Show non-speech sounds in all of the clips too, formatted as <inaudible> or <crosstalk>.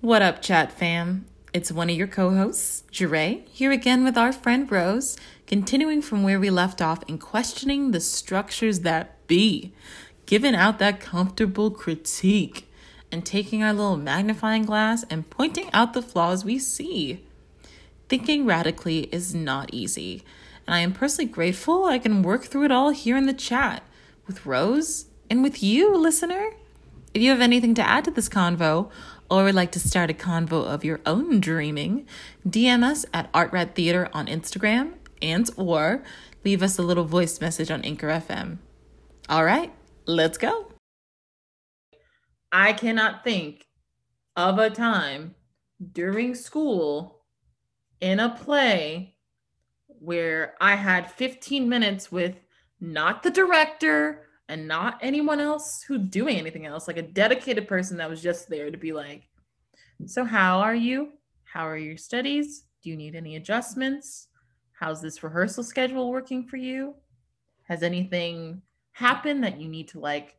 What up, chat fam? It's one of your co hosts, Jure, here again with our friend Rose, continuing from where we left off in questioning the structures that be, giving out that comfortable critique, and taking our little magnifying glass and pointing out the flaws we see. Thinking radically is not easy, and I am personally grateful I can work through it all here in the chat with Rose and with you, listener. If you have anything to add to this convo, or would like to start a convo of your own dreaming, DM us at ArtRat Theater on Instagram and or leave us a little voice message on Anchor FM. All right, let's go. I cannot think of a time during school in a play where I had 15 minutes with not the director and not anyone else who's doing anything else, like a dedicated person that was just there to be like, So, how are you? How are your studies? Do you need any adjustments? How's this rehearsal schedule working for you? Has anything happened that you need to like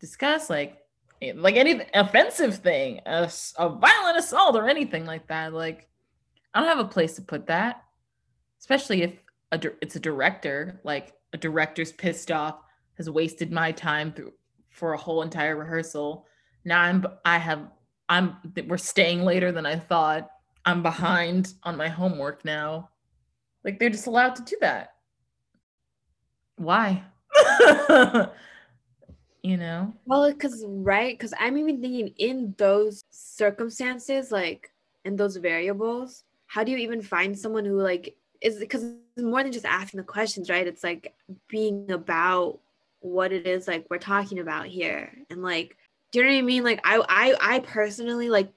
discuss? Like, eh, like any offensive thing, a, a violent assault or anything like that. Like, I don't have a place to put that, especially if a, it's a director. Like, a director's pissed off has wasted my time through for a whole entire rehearsal. Now I'm I have I'm we're staying later than I thought. I'm behind on my homework now. Like they're just allowed to do that. Why? <laughs> you know? Well, because right, because I'm even thinking in those circumstances, like in those variables, how do you even find someone who like is because it's more than just asking the questions, right? It's like being about what it is like we're talking about here. And like do you know what i mean? Like i i i personally like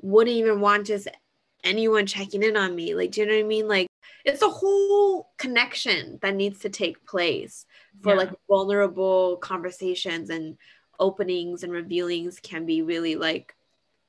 wouldn't even want just anyone checking in on me. Like do you know what i mean? Like it's a whole connection that needs to take place for yeah. like vulnerable conversations and openings and revealings can be really like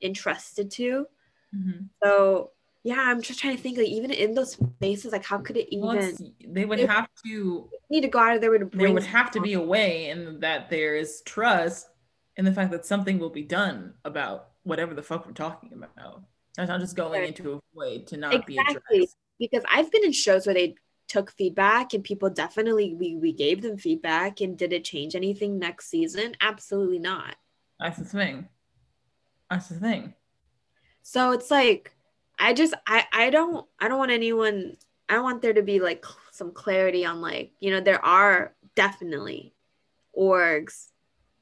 entrusted to. Mm-hmm. so yeah i'm just trying to think like even in those spaces like how could it even well, they would have to need to go out of there to bring there would have to be a way and that there is trust in the fact that something will be done about whatever the fuck we're talking about. That's not just going into a way to not exactly. be addressed. because i've been in shows where they took feedback and people definitely we, we gave them feedback and did it change anything next season? Absolutely not. That's the thing. That's the thing. So it's like I just I I don't I don't want anyone I want there to be like some clarity on like you know there are definitely orgs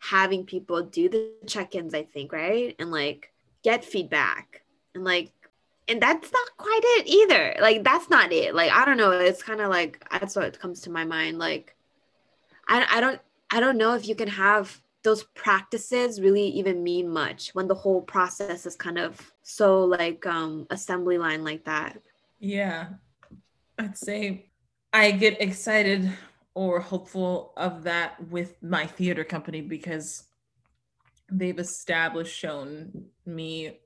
having people do the check-ins I think right? And like get feedback. And like and that's not quite it either. Like that's not it. Like I don't know. It's kind of like that's what comes to my mind. Like I I don't I don't know if you can have those practices really even mean much when the whole process is kind of so like um assembly line like that. Yeah i'd say i get excited or hopeful of that with my theater company because they've established shown me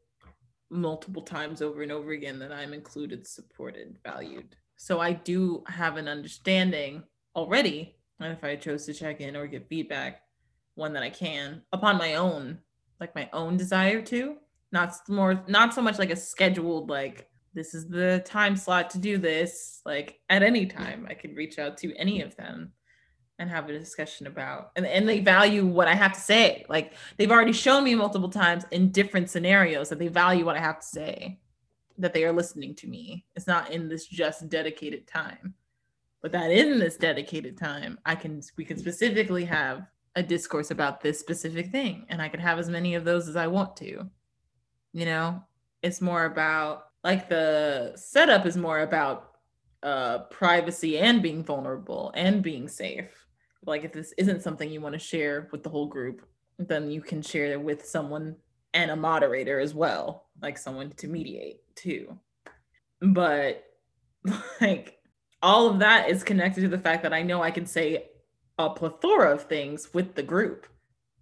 multiple times over and over again that i'm included supported valued. So i do have an understanding already and if i chose to check in or get feedback one that I can upon my own, like my own desire to. Not more, not so much like a scheduled like this is the time slot to do this. Like at any time, I could reach out to any of them and have a discussion about and, and they value what I have to say. Like they've already shown me multiple times in different scenarios that they value what I have to say, that they are listening to me. It's not in this just dedicated time. But that in this dedicated time, I can we can specifically have a discourse about this specific thing and I can have as many of those as I want to. You know, it's more about like the setup is more about uh privacy and being vulnerable and being safe. Like if this isn't something you want to share with the whole group, then you can share it with someone and a moderator as well, like someone to mediate too. But <laughs> like all of that is connected to the fact that I know I can say a plethora of things with the group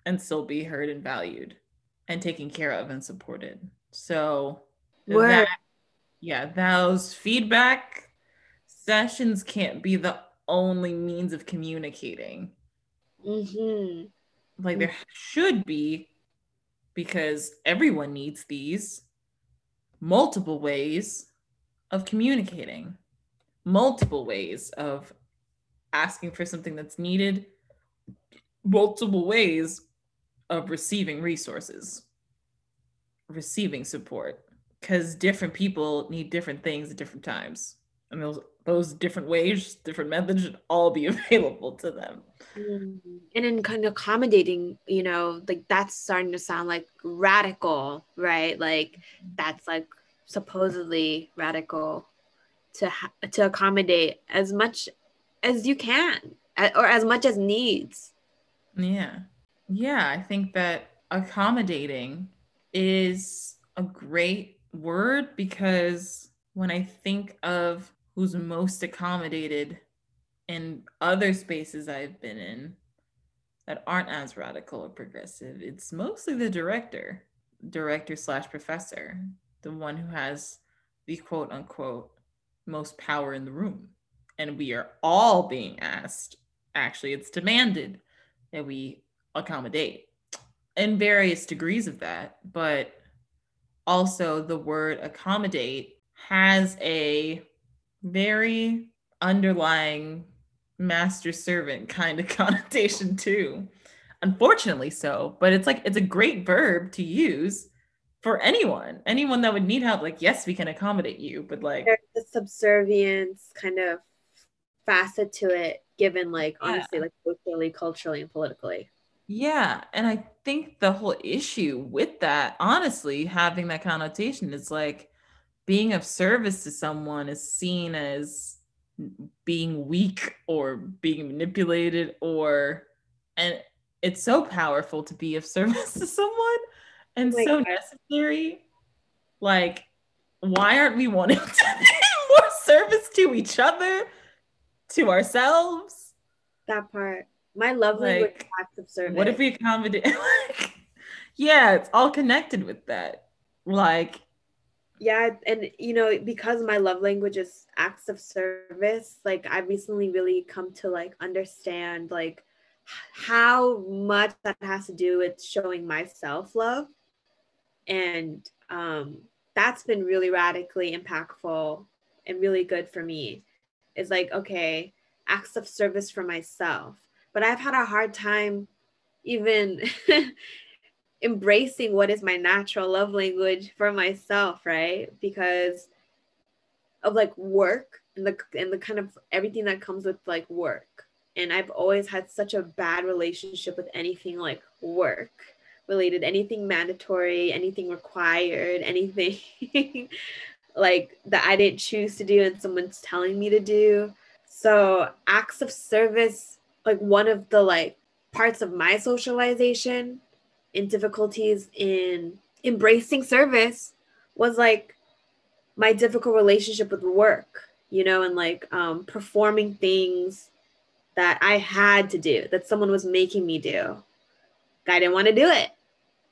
and still be heard and valued and taken care of and supported. So that, yeah, those feedback sessions can't be the only means of communicating. Mm-hmm. Like there should be, because everyone needs these. multiple ways of communicating, multiple ways of asking for something that's needed, multiple ways of receiving resources, receiving support, because different people need different things at different times. And those those different ways, different methods should all be <laughs> available to them. Mm-hmm. And in kind of accommodating, you know, like that's starting to sound like radical, right? Like that's like supposedly radical to ha- to accommodate as much as you can or as much as needs. Yeah. Yeah, I think that accommodating is a great word because when I think of who's most accommodated in other spaces I've been in that aren't as radical or progressive, it's mostly the director, director slash professor, the one who has the quote unquote most power in the room. And we are all being asked, actually, it's demanded that we accommodate in various degrees of that. But also, the word accommodate has a very underlying master servant kind of <laughs> connotation too. Unfortunately, so, but it's like it's a great verb to use for anyone, anyone that would need help. Like, yes, we can accommodate you, but like There's the subservience kind of facet to it, given like Yeah. honestly, like socially, culturally, and politically. Yeah, and I think the whole issue with that, honestly, having that connotation is like being of service to someone is seen as being weak or being manipulated or and it's so powerful to be of service <laughs> to someone and my so necessary. Like, why aren't we wanting <laughs> to be more service to each other, to ourselves? That part. My love language Like, acts of service. What if we accommodate? <laughs> like, yeah, it's all connected with that. Like, yeah and you know because my love language is acts of service like I've recently really come to like understand like how much that has to do with showing myself love and um that's been really radically impactful and really good for me is like okay acts of service for myself. But i've had a hard time even <laughs> embracing what is my natural love language for myself right? Because of like work and the and the kind of everything that comes with like work. And i've always had such a bad relationship with anything like work related anything mandatory anything required <laughs> anything like that i didn't choose to do and someone's telling me to do. So acts of service like one of the like parts of my socialization and difficulties in embracing service was like my difficult relationship with work you know and like um, performing things that i had to do that someone was making me do i didn't want to do it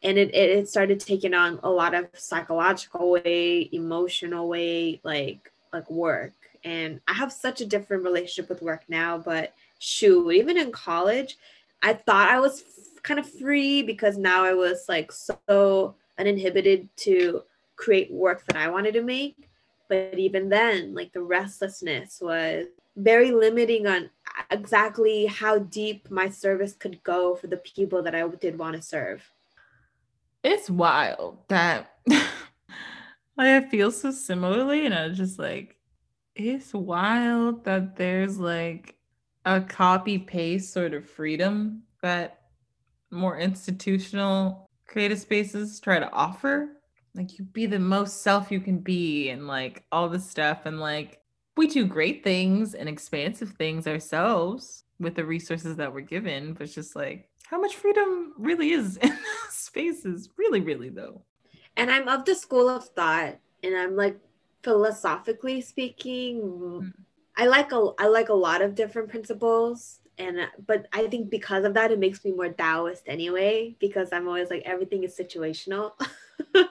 and it, it, started taking on a lot of psychological way emotional way like like work. And i have such a different relationship with work now but shoot even in college i thought i was f- kind of free because now i was like so uninhibited to create work that i wanted to make. But even then like the restlessness was very limiting on exactly how deep my service could go for the people that i did want to serve it's wild that <laughs> like I feel so similarly, and I was just like, it's wild that there's like a copy paste sort of freedom that more institutional creative spaces try to offer. Like you be the most self you can be and like all this stuff and like we do great things and expansive things ourselves with the resources that we're given, but just like how much freedom really is in <laughs> those spaces. Really, really though. and i'm of the school of thought and i'm like philosophically speaking i like a i like a lot of different principles and but i think because of that it makes me more taoist anyway because i'm always like everything is situational <laughs>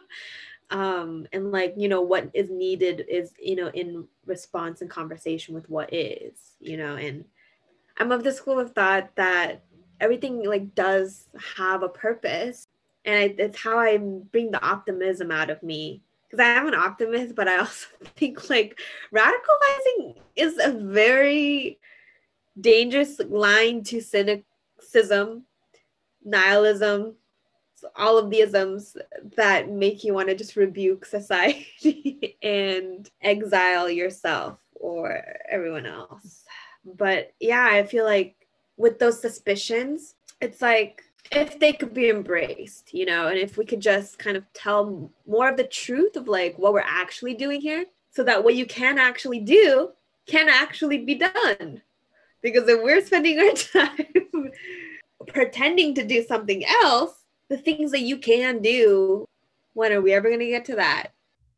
um and like you know what is needed is you know in response and conversation with what is you know and i'm of the school of thought that everything like does have a purpose and it's how i bring the optimism out of me because I am an optimist, but I also <laughs> think like radicalizing is a very dangerous line to cynicism, nihilism, all of the isms that make you want to just rebuke society <laughs> and exile yourself or everyone else. But yeah, I feel like with those suspicions, it's like if they could be embraced, you know, and if we could just kind of tell more of the truth of like what we're actually doing here, so that what you can actually do can actually be done. Because if we're spending our <laughs> time pretending to do something else, the things that you can do, when are we ever going to get to that?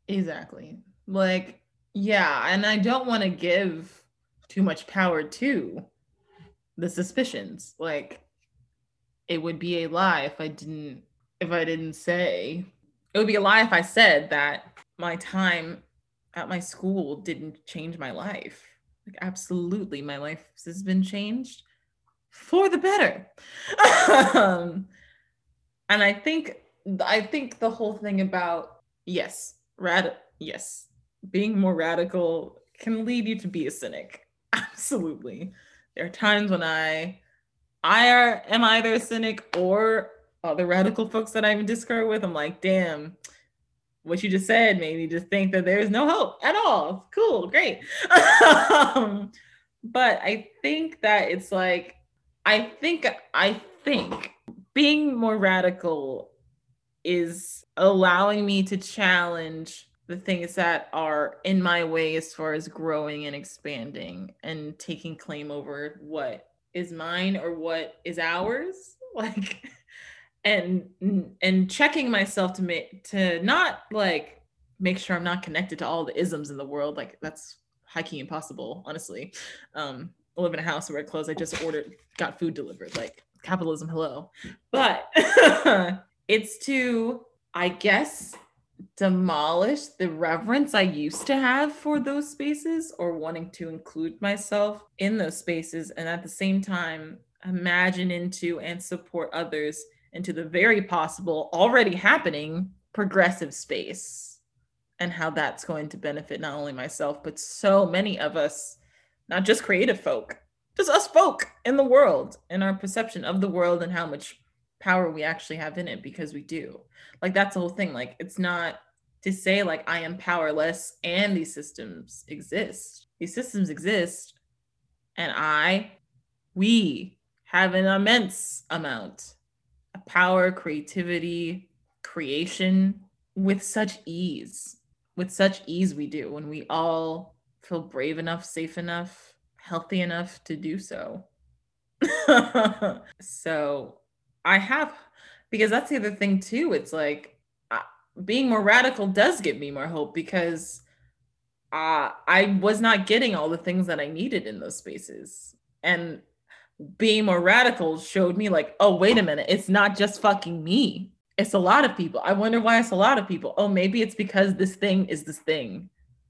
Exactly. Like, yeah. And I don't want to give too much power to the suspicions. Like, it would be a lie if I didn't if I didn't say it would be a lie if I said that my time at my school didn't change my life. Like absolutely my life has been changed for the better. um, <laughs> and I think I think the whole thing about yes, rad yes, being more radical can lead you to be a cynic. <laughs> Absolutely. There are times when I I are, am either a cynic or the radical folks that I'm in Discord with. I'm like, damn, what you just said made me just think that there's no hope at all. Cool, great. <laughs> um, but I think that it's like, I think, I think being more radical is allowing me to challenge the things that are in my way as far as growing and expanding and taking claim over what is mine or what is ours <laughs> like and and checking myself to make to not like make sure i'm not connected to all the isms in the world like that's hiking impossible honestly. Um i live in a house where clothes i just ordered got food delivered like capitalism hello. But <laughs> it's to i guess demolish the reverence I used to have for those spaces or wanting to include myself in those spaces. And at the same time, imagine into and support others into the very possible, already happening progressive space and how that's going to benefit not only myself, but so many of us, not just creative folk, just us folk in the world and our perception of the world and how much power we actually have in it because we do. Like that's the whole thing. Like it's not to say like I am powerless and these systems exist. These systems exist and I we have an immense amount of power, creativity, creation with such ease. With such ease we do when we all feel brave enough, safe enough, healthy enough to do so. <laughs> so I have, because that's the other thing too. It's like uh, being more radical does give me more hope because uh, I was not getting all the things that I needed in those spaces. And being more radical showed me, like, oh, wait a minute, it's not just fucking me. It's a lot of people. I wonder why it's a lot of people. Oh, maybe it's because this thing is this thing.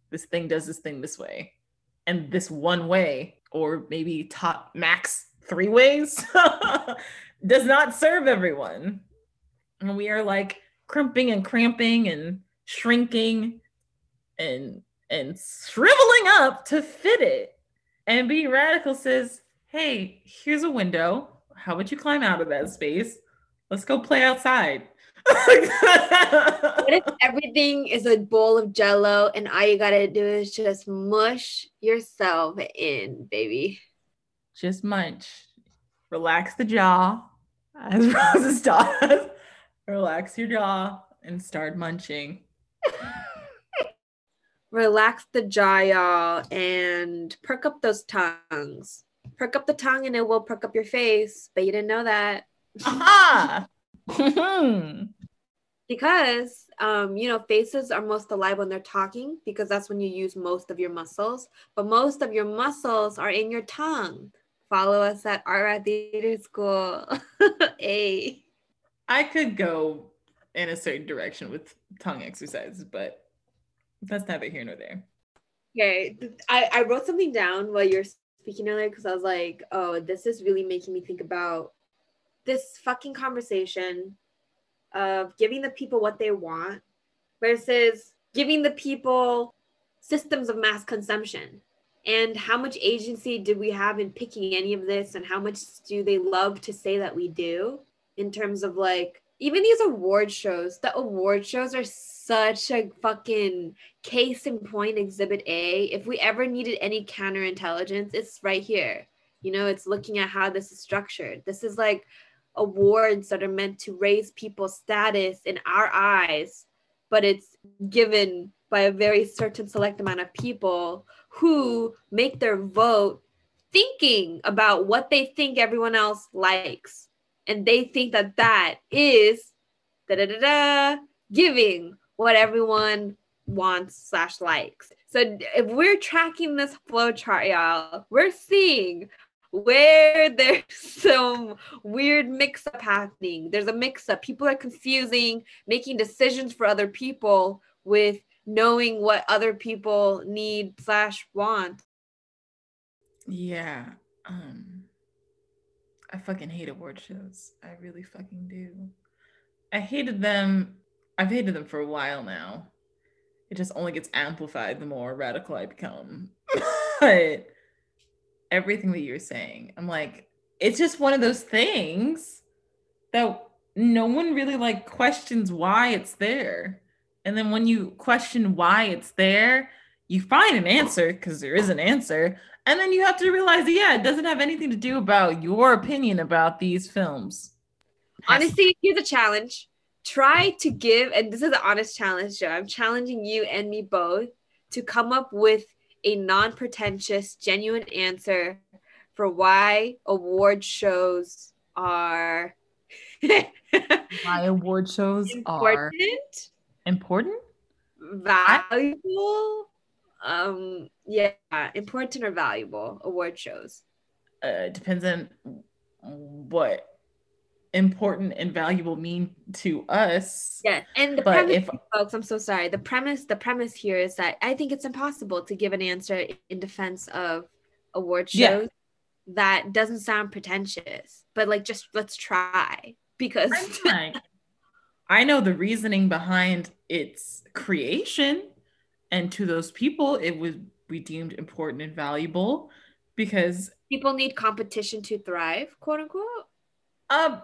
This thing does this thing this way. And this one way, or maybe top max three ways <laughs> does not serve everyone. And we are like crimping and cramping and shrinking and and shriveling up to fit it. And being radical says, hey, here's a window. How about you climb out of that space? Let's go play outside. what if <laughs> everything is a bowl of jello and all you gotta do is just mush yourself in, baby? Just munch. Relax the jaw as <laughs> Rose's does. Relax your jaw and start munching. <laughs> Relax the jaw, y'all, and perk up those tongues. Perk up the tongue and it will perk up your face, but you didn't know that. Aha! <laughs> because um, you know faces are most alive when they're talking because that's when you use most of your muscles but most of your muscles are in your tongue follow us at Art Theater School. <laughs> A. I could go in a certain direction with tongue exercises, but that's neither here nor there. Okay. I, I wrote something down while you're speaking earlier because I was like, oh, this is really making me think about this fucking conversation of giving the people what they want versus giving the people systems of mass consumption and how much agency did we have in picking any of this? And how much do they love to say that we do in terms of like even these award shows? The award shows are such a fucking case in point exhibit a. If we ever needed any counterintelligence it's right here. You know it's looking at how this is structured. This is like awards that are meant to raise people's status in our eyes but it's given by a very certain select amount of people who make their vote thinking about what they think everyone else likes. And they think that that is da da da giving what everyone wants slash likes. So if we're tracking this flow chart, y'all, we're seeing where <laughs> there's some weird mix up happening. There's a mix up. People are confusing, making decisions for other people with knowing what other people need slash want. Yeah. Um I fucking hate award shows. I really fucking do. I hated them. I've hated them for a while now. It just only gets amplified the more radical I become. <laughs> but everything that you're saying, I'm like, it's just one of those things that no one really like questions why it's there. And then when you question why it's there, you find an answer because there is an answer. And then you have to realize, yeah, it doesn't have anything to do about your opinion about these films. Honestly, here's a challenge. Try to give, and this is an honest challenge, Joe. I'm challenging you and me both to come up with a non pretentious, genuine answer for why award shows are. <laughs> why award shows important. are important? Valuable? Um yeah important or valuable? Award shows. Uh depends on what important and valuable mean to us. Yeah and the premise if, folks i'm so sorry. The premise the premise here is that i think it's impossible to give an answer in defense of award shows yeah. that doesn't sound pretentious but like just let's try because <laughs> I know the reasoning behind its creation, and to those people, it would be deemed important and valuable because people need competition to thrive, quote unquote. Uh,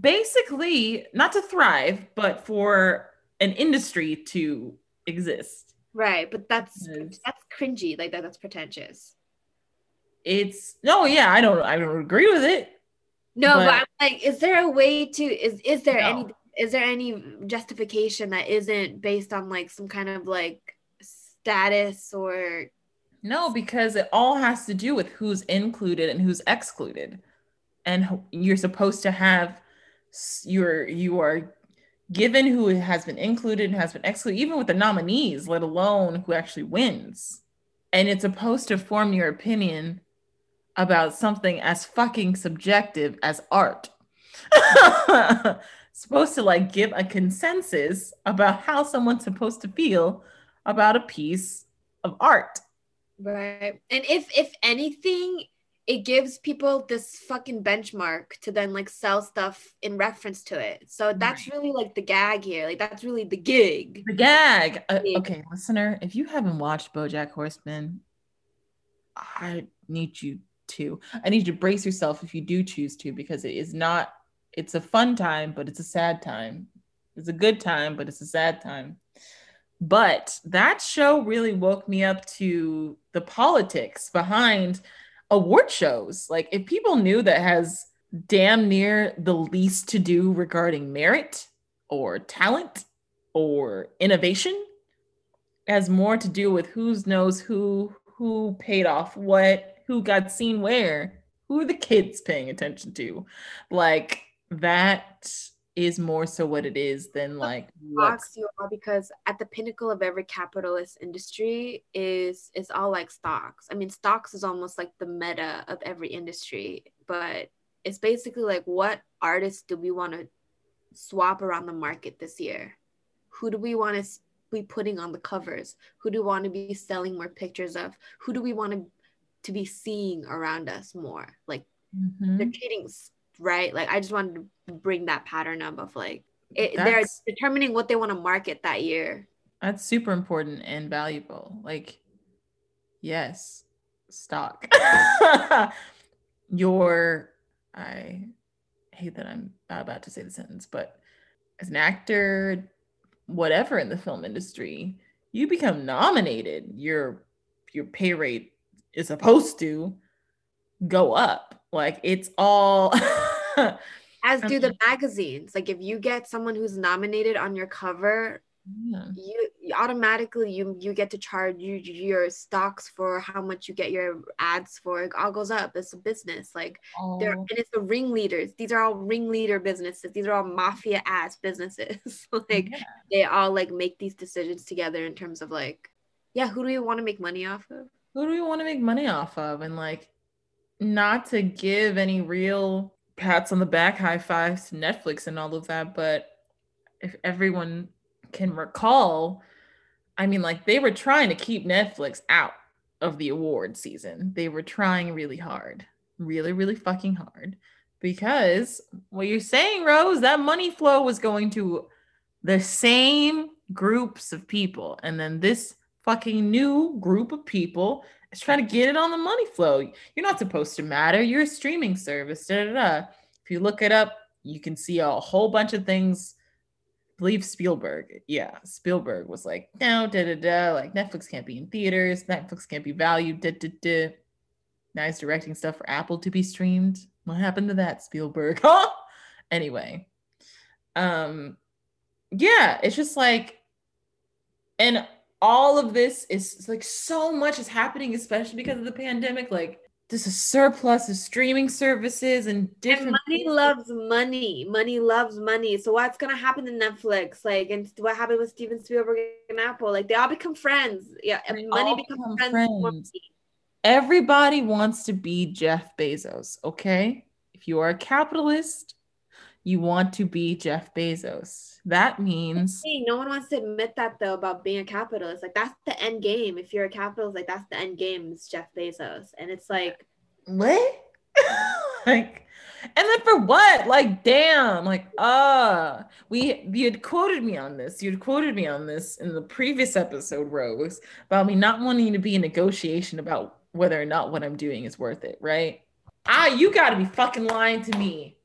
basically, not to thrive, but for an industry to exist. Right, but that's that's cringy. Like that, that's pretentious. It's no, yeah, I don't, I don't agree with it. No, but, but I'm like, is there a way to is is there no. any is there any justification that isn't based on like some kind of like status or no because it all has to do with who's included and who's excluded. And you're supposed to have you're you are given who has been included and has been excluded even with the nominees let alone who actually wins. And it's supposed to form your opinion about something as fucking subjective as art <laughs> supposed to like give a consensus about how someone's supposed to feel about a piece of art. Right. And if if anything, it gives people this fucking benchmark to then like sell stuff in reference to it. So that's right. really like the gag here. Like that's really the gig. The gag. Uh, okay, listener, if you haven't watched BoJack Horseman, I need you to. I need you to brace yourself if you do choose to because it is not it's a fun time, but it's a sad time. It's a good time, but it's a sad time. But that show really woke me up to the politics behind award shows. Like, if people knew that has damn near the least to do regarding merit or talent or innovation, has more to do with who knows who, who paid off what, who got seen where, who are the kids paying attention to. Like, that is more so what it is than like what's you all because at the pinnacle of every capitalist industry is is all like stocks. I mean, stocks is almost like the meta of every industry, but it's basically like what artists do we want to swap around the market this year? Who do we want to be putting on the covers? Who do we want to be selling more pictures of? Who do we want to to be seeing around us more? Like mm-hmm. they're treating right? Like I just wanted to bring that pattern up of like it, they're determining what they want to market that year. That's super important and valuable. Like, yes, stock. <laughs> Your, I hate that I'm about to say the sentence, but as an actor, whatever in the film industry, you become nominated, your your pay rate is supposed to go up. Like it's all <laughs> <laughs> as do the magazines. Like if you get someone who's nominated on your cover, yeah. you, you automatically you you get to charge you your stocks for how much you get your ads for. It all goes up. It's a business. Like oh. they're and it's the ringleaders. These are all ringleader businesses. These are all mafia ass businesses. <laughs> Like yeah. they all like make these decisions together in terms of like yeah who do we want to make money off of? Who do we want to make money off of? And like not to give any real pats on the back high fives to netflix and all of that but if everyone can recall, I mean, like they were trying to keep Netflix out of the award season. They were trying really hard, really, really fucking hard. Because what you're saying, Rose, that money flow was going to the same groups of people. And then this fucking new group of people is trying to get it on the money flow. You're not supposed to matter. You're a streaming service. Da, da, da. If you look it up, you can see a whole bunch of things believe Spielberg, yeah, Spielberg was like, no, da da da, like Netflix can't be in theaters, Netflix can't be valued, da da da. Now he's directing stuff for Apple to be streamed. What happened to that, Spielberg? <laughs> Huh? anyway, um, yeah, it's just like, and all of this is like so much is happening, especially because of the pandemic. Like, this a surplus of streaming services and different and money loves money. Money loves money. So what's gonna happen to netflix? Like and what happened with steven spielberg and apple? Like they all become friends. Yeah and money becomes friends, friends. everybody wants to be jeff bezos okay? If you are a capitalist you want to be jeff bezos that means hey, no one wants to admit that though about being a capitalist. Like that's the end game. If you're a capitalist, like that's the end game is Jeff Bezos. And it's like what? <laughs> like and then for what? Like, damn, like, uh, we you had quoted me on this. You had quoted me on this in the previous episode, Rose, about me not wanting to be in negotiation about whether or not what I'm doing is worth it, right? Ah, you gotta be fucking lying to me.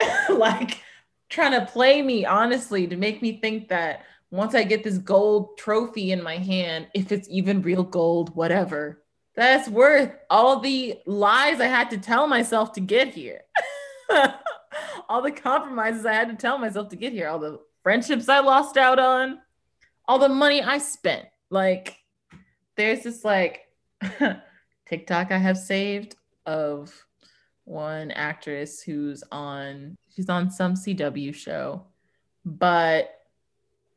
<laughs> like trying to play me honestly to make me think that once I get this gold trophy in my hand, if it's even real gold, whatever, that's worth all the lies I had to tell myself to get here. <laughs> all the compromises I had to tell myself to get here, all the friendships I lost out on, all the money I spent. Like, there's this like <laughs> TikTok I have saved of one actress who's on she's on some CW show, but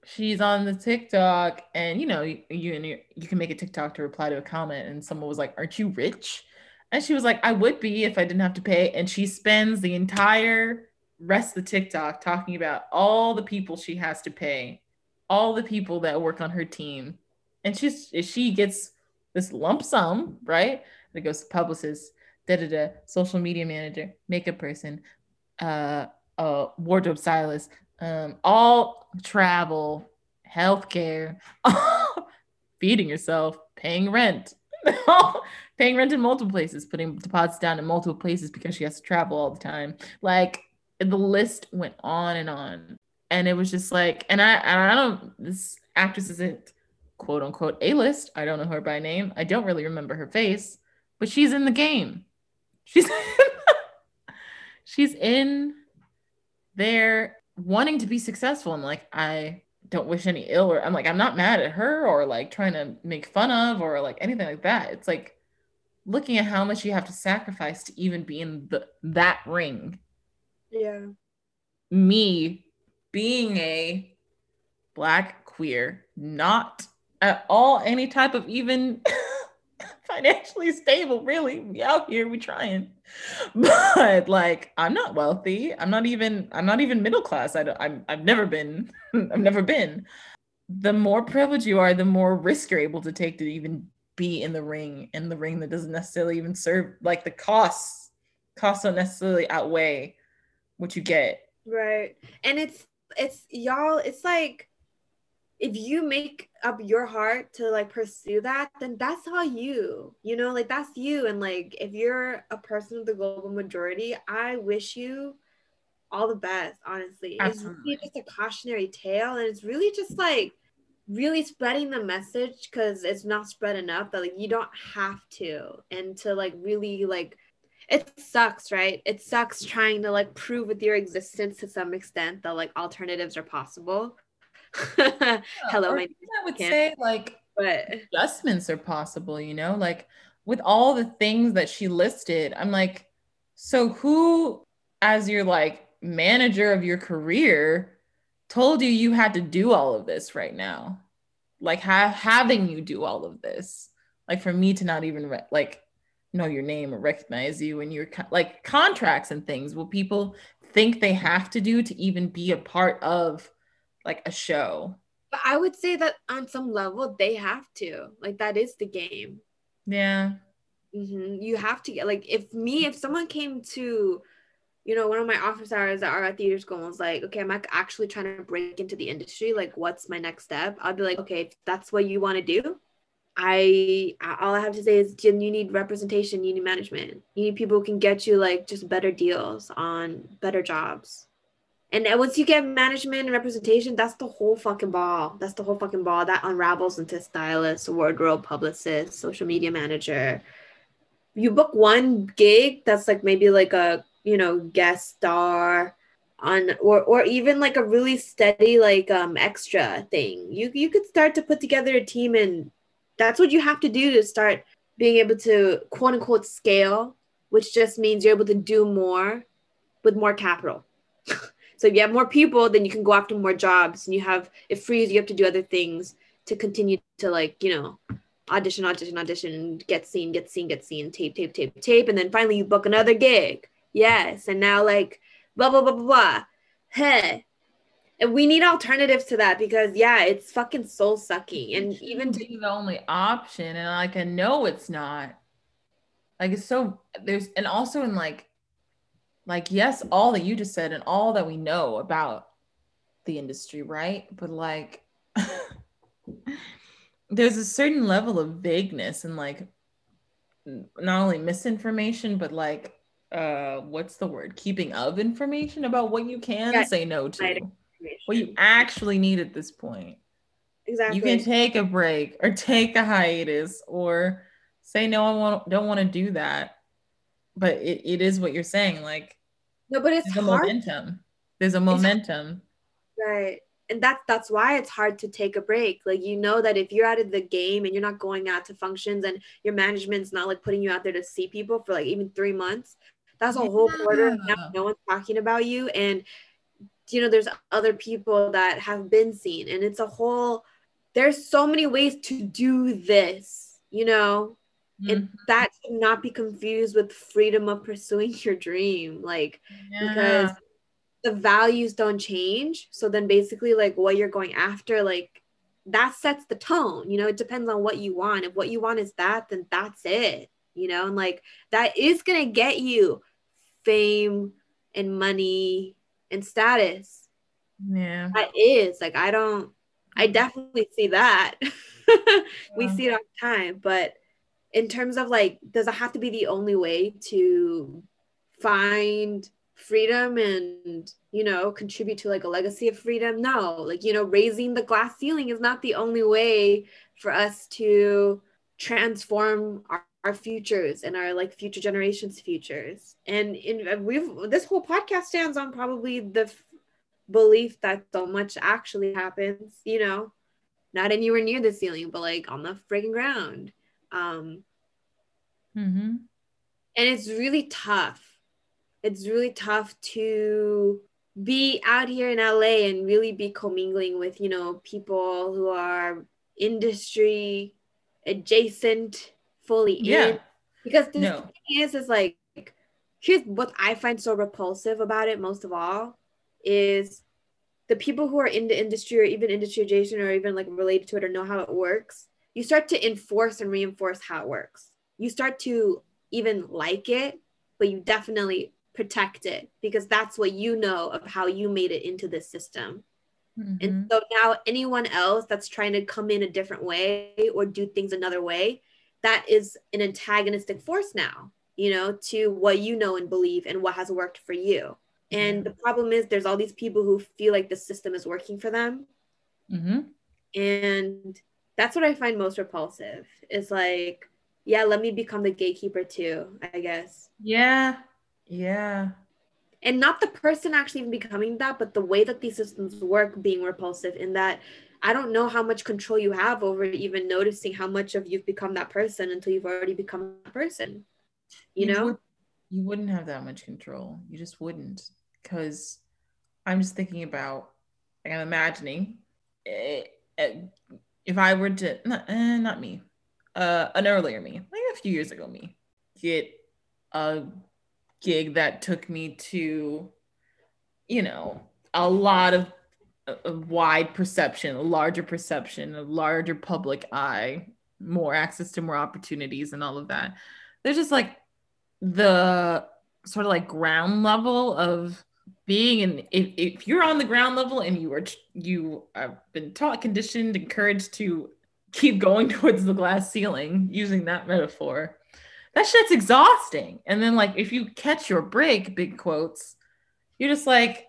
she's on the TikTok and you know you you, you can make a TikTok to reply to a comment and someone was like, "Aren't you rich?" And she was like, "I would be if I didn't have to pay." And she spends the entire rest of the TikTok talking about all the people she has to pay, all the people that work on her team. And she's she gets this lump sum, right? That goes to publicists da da da, social media manager, makeup person, uh, uh, wardrobe stylist, um, all travel, healthcare, <laughs> feeding yourself, paying rent, <laughs> paying rent in multiple places, putting deposits down in multiple places because she has to travel all the time. Like the list went on and on. And it was just like, and I, I don't, this actress isn't quote unquote A list. I don't know her by name. I don't really remember her face, but she's in the game. She's <laughs> she's in there wanting to be successful and like I don't wish any ill or I'm like I'm not mad at her or like trying to make fun of or like anything like that. It's like looking at how much you have to sacrifice to even be in the that ring. Yeah. Me being a black queer, not at all any type of even <laughs> financially stable, really. We out here, we trying. <laughs> But like, I'm not wealthy. I'm not even, I'm not even middle class. I don't, I'm, I've never been, <laughs> I've never been. The more privileged you are, the more risk you're able to take to even be in the ring, in the ring that doesn't necessarily even serve, like the costs, costs don't necessarily outweigh what you get. Right. And it's, it's y'all, it's like, if you make up your heart to like pursue that, then that's all you, you know, like that's you. And like if you're a person of the global majority, I wish you all the best, honestly. Absolutely. It's really just a cautionary tale. And it's really just like really spreading the message because it's not spread enough that like you don't have to. And to like really like it sucks, right? It sucks trying to like prove with your existence to some extent that like alternatives are possible <laughs> Hello, my I would say like but adjustments are possible, you know, like with all the things that she listed, I'm like, so who, as your like manager of your career, told you you had to do all of this right now? Like ha- having you do all of this, like for me to not even re- like know your name or recognize you and your co- like contracts and things. Will people think they have to do to even be a part of like a show. But I would say that on some level they have to. Like that is the game. Yeah. Mm-hmm. You have to get like if me if someone came to you know, one of my office hours at our theater school was like, okay, I'm actually trying to break into the industry. Like, what's my next step? I'd be like, okay, if that's what you want to do, I all I have to say is Jim, you need representation, you need management. You need people who can get you like just better deals on better jobs. And once you get management and representation, that's the whole fucking ball. That's the whole fucking ball. That unravels into stylist, wardrobe publicist, social media manager. You book one gig that's like maybe like a, you know, guest star on or or even like a really steady like um extra thing. You you could start to put together a team and that's what you have to do to start being able to quote unquote scale, which just means you're able to do more with more capital. <laughs> So if you have more people, then you can go after more jobs and you have it frees you up to do other things to continue to like, you know, audition, audition, audition, get seen, get seen, get seen, tape, tape, tape, tape. And then finally you book another gig. Yes. And now like blah blah blah blah blah. Hey. And we need alternatives to that because yeah, it's fucking soul sucking. And even to be the only option. And like I know it's not. Like it's so there's and also in like like yes all that you just said and all that we know about the industry right? But like <laughs> there's a certain level of vagueness and like not only misinformation but like uh what's the word? keeping of information about what you can yeah, say no to. what you actually need at this point. Exactly you can take a break or <laughs> take a hiatus or say no i want, don't want to do that but it, it is what you're saying like no but it's there's hard. a momentum. There's a momentum. Right. And that's that's why it's hard to take a break. Like you know that if you're out of the game and you're not going out to functions and your management's not like putting you out there to see people for like even three months that's a yeah. whole quarter now no one's talking about you. And you know there's other people that have been seen. And it's a whole there's so many ways to do this you know mm-hmm. and that should not be confused with freedom of pursuing your dream like yeah. because the values don't change. So then basically like what you're going after like that sets the tone you know? It depends on what you want. If what you want is that then that's it you know? And like that is going to get you fame and money and status. Yeah. That is like i don't i definitely see that. <laughs> We yeah. see it all the time but in terms of like does it have to be the only way to find freedom and you know contribute to like a legacy of freedom? No. Like you know raising the glass ceiling is not the only way for us to transform our, our futures and our like future generations futures. And in we've this whole podcast stands on probably the f- belief that so much actually happens you know not anywhere near the ceiling but like on the frigging ground um, mm-hmm. And it's really tough. It's really tough to be out here in LA and really be commingling with, you know, people who are industry adjacent, fully yeah. in. Because the no. thing is, is like, here's what I find so repulsive about it most of all is the people who are in the industry or even industry adjacent or even like related to it or know how it works you start to enforce and reinforce how it works. You start to even like it, but you definitely protect it because that's what you know of how you made it into this system. Mm-hmm. And so now anyone else that's trying to come in a different way or do things another way, that is an antagonistic force now, you know, to what you know and believe and what has worked for you. And the problem is there's all these people who feel like the system is working for them. Mm-hmm. And that's what I find most repulsive is like, yeah, let me become the gatekeeper too, I guess. Yeah. Yeah and not the person actually even becoming that but the way that these systems work being repulsive in that i don't know how much control you have over even noticing how much of you've become that person until you've already become that person you, you know would, you wouldn't have that much control you just wouldn't because i'm just thinking about i'm imagining eh, eh, if i were to not, eh, not me uh an earlier me like a few years ago me get a gig that took me to, you know, a lot of a wide perception, a larger perception, a larger public eye, more access to more opportunities, and all of that. There's just like the sort of like ground level of being and if, if you're on the ground level and you are you have been taught conditioned encouraged to keep going <laughs> towards the glass ceiling using that metaphor that shit's exhausting. And then like if you catch your break, big quotes, you're just like,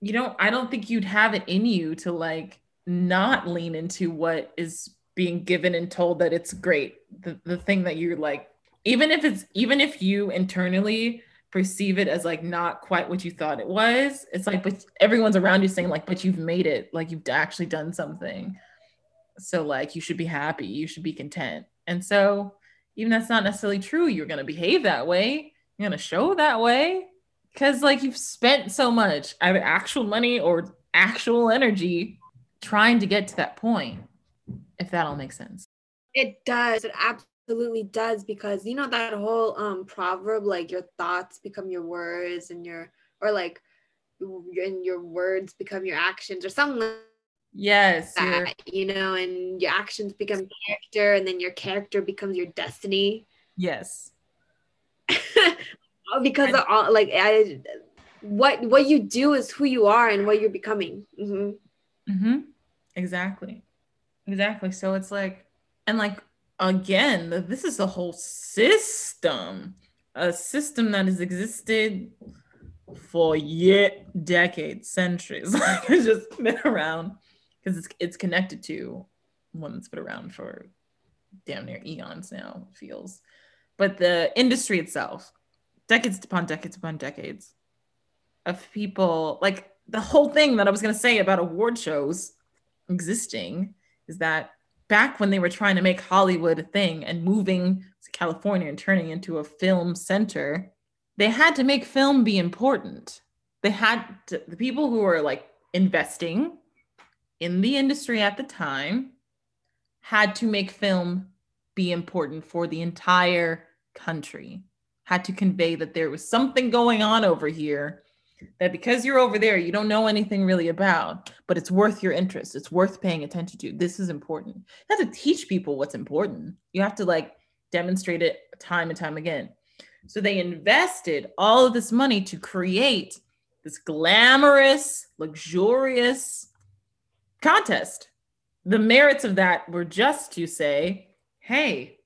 you don't, I don't think you'd have it in you to like not lean into what is being given and told that it's great. The the thing that you're like, even if it's even if you internally perceive it as like not quite what you thought it was, it's like, but everyone's around you saying, like, but you've made it, like you've actually done something. So like you should be happy, you should be content. And so even that's not necessarily true you're going to behave that way you're going to show that way because like you've spent so much either actual money or actual energy trying to get to that point if that all makes sense it does it absolutely does because you know that whole um proverb like your thoughts become your words and your or like and your words become your actions or something Yes. That, you know, and your actions become character, and then your character becomes your destiny. Yes. <laughs> because of all, like I, what what you do is who you are and what you're becoming. Mm-hmm. Mm-hmm. Exactly. Exactly. So it's like, and like again, this is a whole system, a system that has existed for yet decades, centuries. <laughs> Like it's just been around because it's it's connected to one that's been around for damn near eons now feels but the industry itself decades upon decades upon decades of people like the whole thing that i was going to say about award shows existing is that back when they were trying to make hollywood a thing and moving to california and turning into a film center they had to make film be important. They had to, the people who were like investing in the industry at the time had to make film be important for the entire country, had to convey that there was something going on over here that because you're over there, you don't know anything really about, but it's worth your interest. It's worth paying attention to. This is important. You have to teach people what's important. You have to like demonstrate it time and time again. So they invested all of this money to create this glamorous, luxurious, contest. The merits of that were just to say, hey,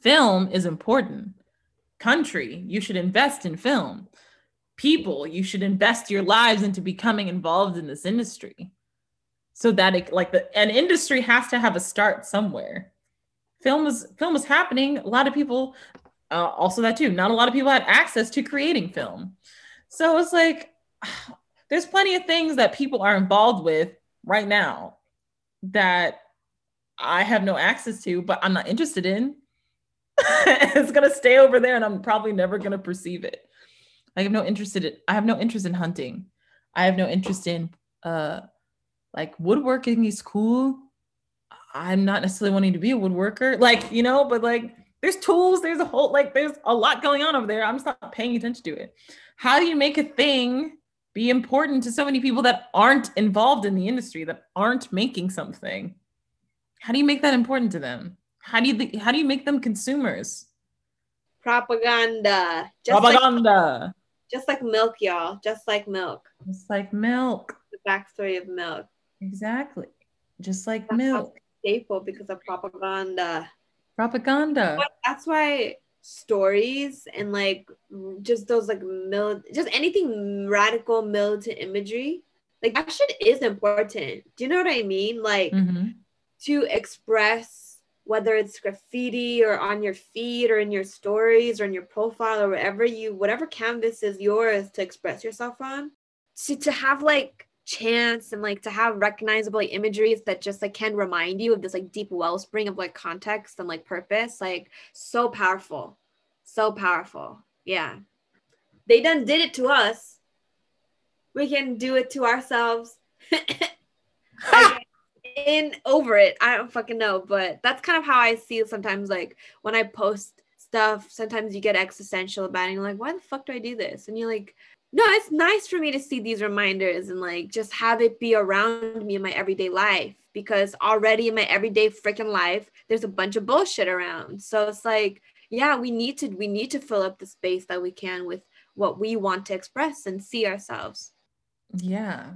film is important. Country, you should invest in film. People, you should invest your lives into becoming involved in this industry. So that it like the an industry has to have a start somewhere. Film was film was happening. A lot of people, uh, also that too. Not a lot of people had access to creating film. So it's like <sighs> there's plenty of things that people are involved with right now that I have no access to, but I'm not interested in. <laughs> it's gonna stay over there, and I'm probably never gonna perceive it. I have no interest in. I have no interest in hunting. I have no interest in uh like woodworking is cool. I'm not necessarily wanting to be a woodworker, like you know, but like there's tools, there's a whole like there's a lot going on over there. I'm just not paying attention to it. How do you make a thing be important to so many people that aren't involved in the industry that aren't making something how do you make that important to them how do you how do you make them consumers propaganda just propaganda like, just like milk y'all just like milk just like milk The backstory of milk. Exactly. Just like That's milk. Staple because of propaganda. Propaganda. That's why stories and like just those like mil just anything radical militant imagery like that shit is important do you know what i mean like hmm to express whether it's graffiti or on your feed or in your stories or in your profile or whatever you whatever canvas is yours to express yourself on to, to have like chance and like to have recognizable imageries that just like can remind you of this like deep wellspring of like context and like purpose like so powerful. So powerful. Yeah. They done did it to us. We can do it to ourselves <laughs> in over it. I don't fucking know, but that's kind of how I see it sometimes. Like when I post stuff, sometimes you get existential about it. And you're like, why the fuck do I do this? And you're like, no, it's nice for me to see these reminders and like just have it be around me in my everyday life because already in my everyday freaking life, there's a bunch of bullshit around. So it's like, yeah, we need to we need to fill up the space that we can with what we want to express and see ourselves. Yeah.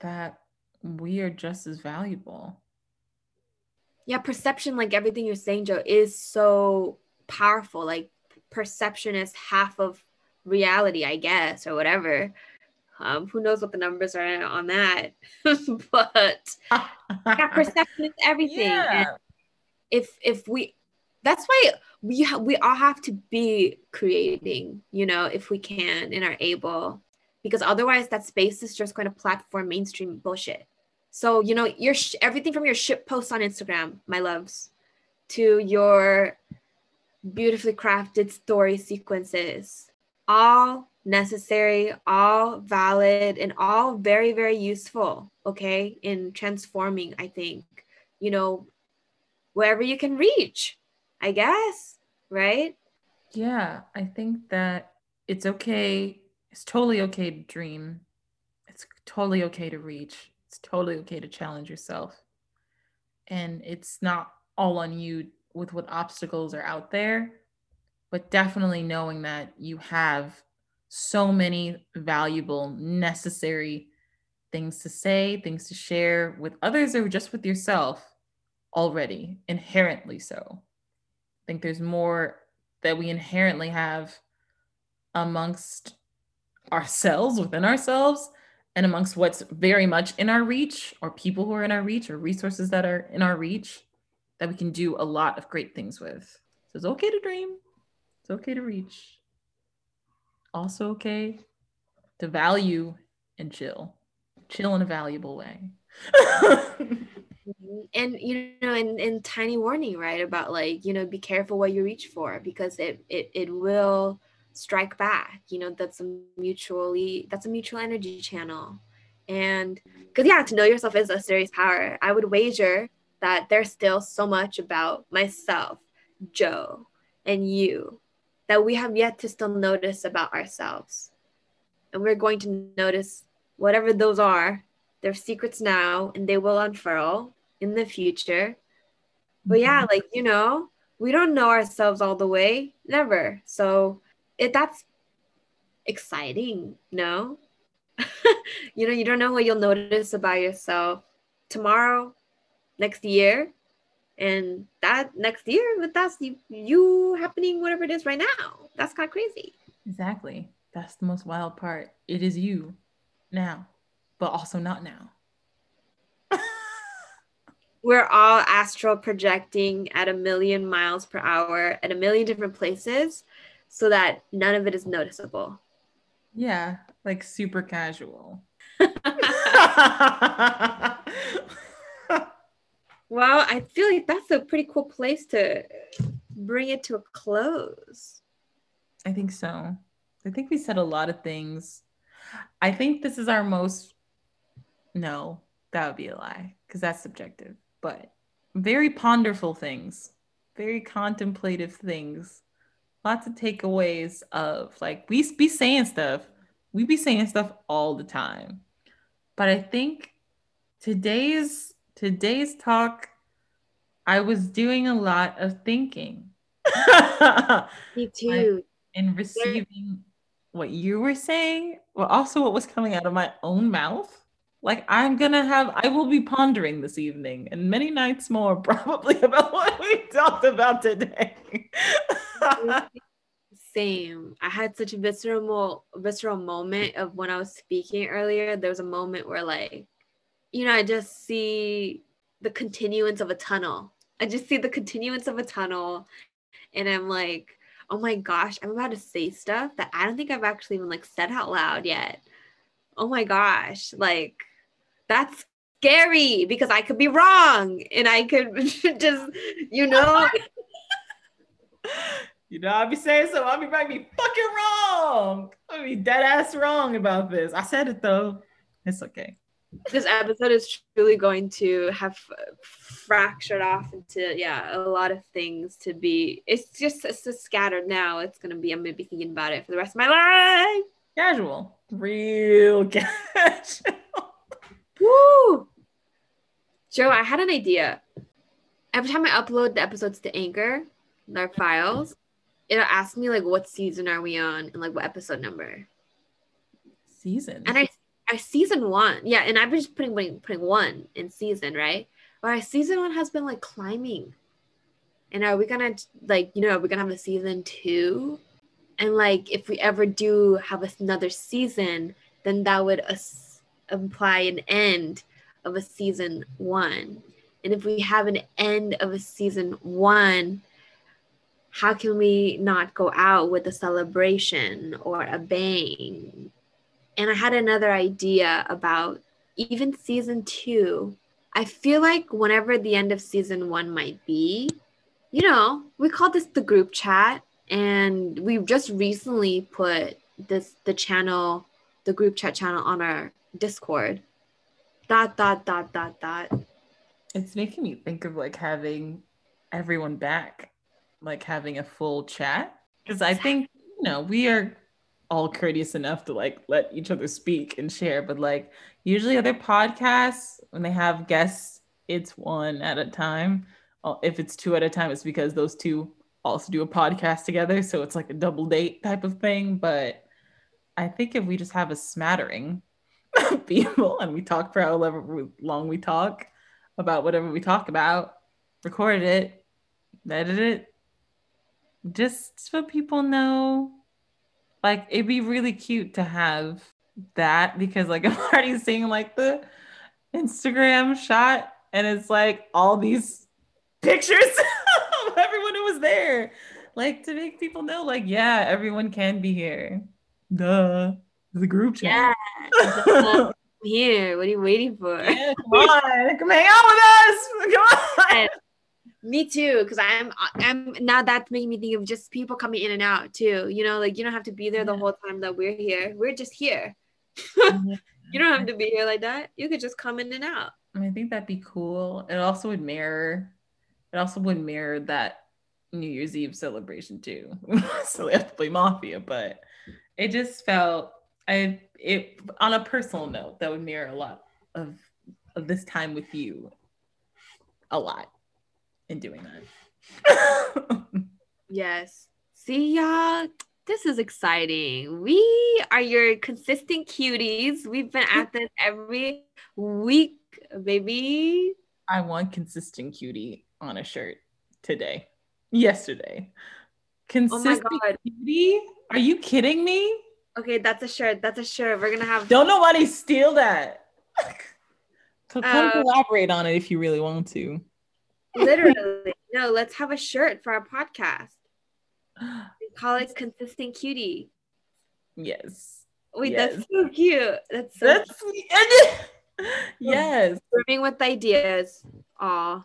That we are just as valuable. yeah perception like everything you're saying joe is so powerful. Like perception is half of reality i guess or whatever. Um, who knows what the numbers are on that? <laughs> But yeah, <laughs> perception is everything. Yeah. if if we that's why we ha- we all have to be creating you know if we can and are able because otherwise that space is just going to platform mainstream bullshit so you know your sh- everything from your ship posts on instagram my loves to your beautifully crafted story sequences all necessary all valid and all very very useful okay in transforming i think you know wherever you can reach i guess right Yeah, I think that it's okay. It's totally okay to dream. It's totally okay to reach. It's totally okay to challenge yourself. And it's not all on you with what obstacles are out there, but definitely knowing that you have so many valuable, necessary things to say, things to share with others or just with yourself already, inherently so. I think there's more that we inherently have amongst ourselves, within ourselves, and amongst what's very much in our reach, or people who are in our reach, or resources that are in our reach, that we can do a lot of great things with. So it's okay to dream, it's okay to reach. Also, okay to value and chill. Chill in a valuable way. <laughs> and you know and, in tiny warning right about like you know be careful what you reach for because it it, it will strike back you know that's a mutually that's a mutual energy channel and because yeah to know yourself is a serious power i would wager that there's still so much about myself joe and you that we have yet to still notice about ourselves and we're going to notice whatever those are they're secrets now and they will unfurl in the future. But yeah, mm-hmm. like you know, we don't know ourselves all the way, never. So it that's exciting, no? <laughs> you know, you don't know what you'll notice about yourself tomorrow, next year, and that next year, but that's you, you happening whatever it is right now. That's kind of crazy. Exactly. That's the most wild part. It is you now, but also not now. <laughs> We're all astral projecting at a million miles per hour at a million different places so that none of it is noticeable. yeah, like super casual. <laughs> Well, I feel like that's a pretty cool place to bring it to a close. I think so. I think we said a lot of things. I think this is our most, no, that would be a lie because that's subjective, but very ponderful things, very contemplative things, lots of takeaways of like, we be saying stuff, we be saying stuff all the time. But I think today's today's talk, I was doing a lot of thinking. <laughs> Me <laughs> too. and receiving what you were saying, but also what was coming out of my own mouth. Like I'm gonna have I will be pondering this evening and many nights more <laughs> probably about what we talked about today. Same. I had such a visceral visceral moment of when I was speaking earlier. There was a moment where like, you know, I just see the continuance of a tunnel. I just see the continuance of a tunnel and I'm like, oh my gosh, I'm about to say stuff that I don't think I've actually even like said out loud yet. Oh my gosh, like that's scary because I could be wrong and I could <laughs> just, you know. <laughs> you know, I'll be saying so. I'll be might be fucking wrong. I'll be dead ass wrong about this. I said it though. It's okay. This episode is truly going to have fractured off into yeah a lot of things to be. It's just it's just scattered now. It's gonna be. I'm gonna be thinking about it for the rest of my life. Casual, real <laughs> casual. Woo! Joe, I had an idea. Every time I upload the episodes to Anchor, their files, it'll ask me like what season are we on and like what episode number. Season. And I I season one. Yeah, and I've been just putting putting, putting one in season, right? But our season one has been like climbing. And are we gonna like, you know, are we gonna have a season two? And like if we ever do have another season, then that would imply an end of a season one. And if we have an end of a season one, how can we not go out with a celebration or a bang? And I had another idea about even season two. I feel like whenever the end of season one might be, you know, we call this the group chat, and we've just recently put this the channel, the group chat channel on our Discord. Dot dot dot dot dot. It's making me think of like having everyone back, like having a full chat. Because I think, you know, we are all courteous enough to like let each other speak and share. But like usually other podcasts, when they have guests, it's one at a time. Uh, if it's two at a time, it's because those two also do a podcast together. So it's like a double date type of thing. But I think if we just have a smattering, <laughs> of people and we talk for however long we talk about whatever we talk about, record it, edit it, just so people know. Like it'd be really cute to have that because like <laughs> I'm already seeing like the Instagram shot and it's like all these pictures <laughs> of everyone who was there. Like to make people know, like, yeah, everyone can be here. Duh the group chat. Yeah. Come <laughs> here. What are you waiting for? Yeah, come on, come hang out with us. Come on. Me too, because I'm uh, I'm now that's making me think of just people coming in and out too. You know, like you don't have to be there the whole time that we're here. We're just here. <laughs> you don't have to be here like that. You could just come in and out. I think that'd be cool. It also would mirror. It also would mirror that New Year's Eve celebration too. <laughs> so we have to play Mafia, but it just felt I it on a personal note that would mirror a lot of of this time with you a lot in doing that. <laughs> yes. See y'all. This is exciting. We are your consistent cuties. We've been at this every week, baby. I want consistent cutie on a shirt today. Yesterday. Consistent oh my God. cutie? Are you kidding me? Okay, that's a shirt. That's a shirt. We're gonna have. Don't nobody steal that. <laughs> so Come uh, collaborate on it if you really want to. Literally, <laughs> no. Let's have a shirt for our podcast. We call it consistent cutie. Yes. Wait, yes. that's so cute. That's so that's cute. <laughs> yes. Brimming with ideas. Aw.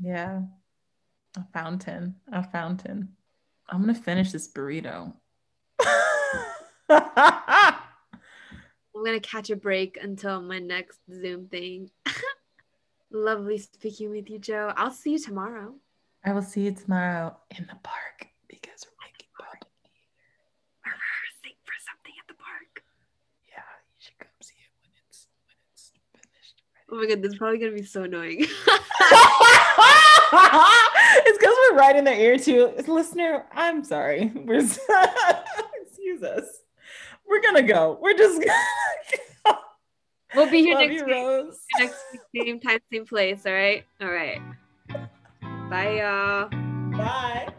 Yeah. A fountain. A fountain. I'm gonna finish this burrito. <laughs> I'm gonna catch a break until my next Zoom thing. Lovely speaking with you, Joe. I'll see you tomorrow. I will see you tomorrow in the park because we're making pop We're rehearsing for something at the park. Yeah, you should come see it when it's when it's finished. Oh my god, this is probably gonna be so annoying. <laughs> it's because we're right in their ear too. Listener, I'm sorry. We're <laughs> excuse us we're gonna go. We're just. <laughs> We'll be here Love next you, week. Rose. Next week, same time, same place. All right. All right. Bye, y'all. Bye.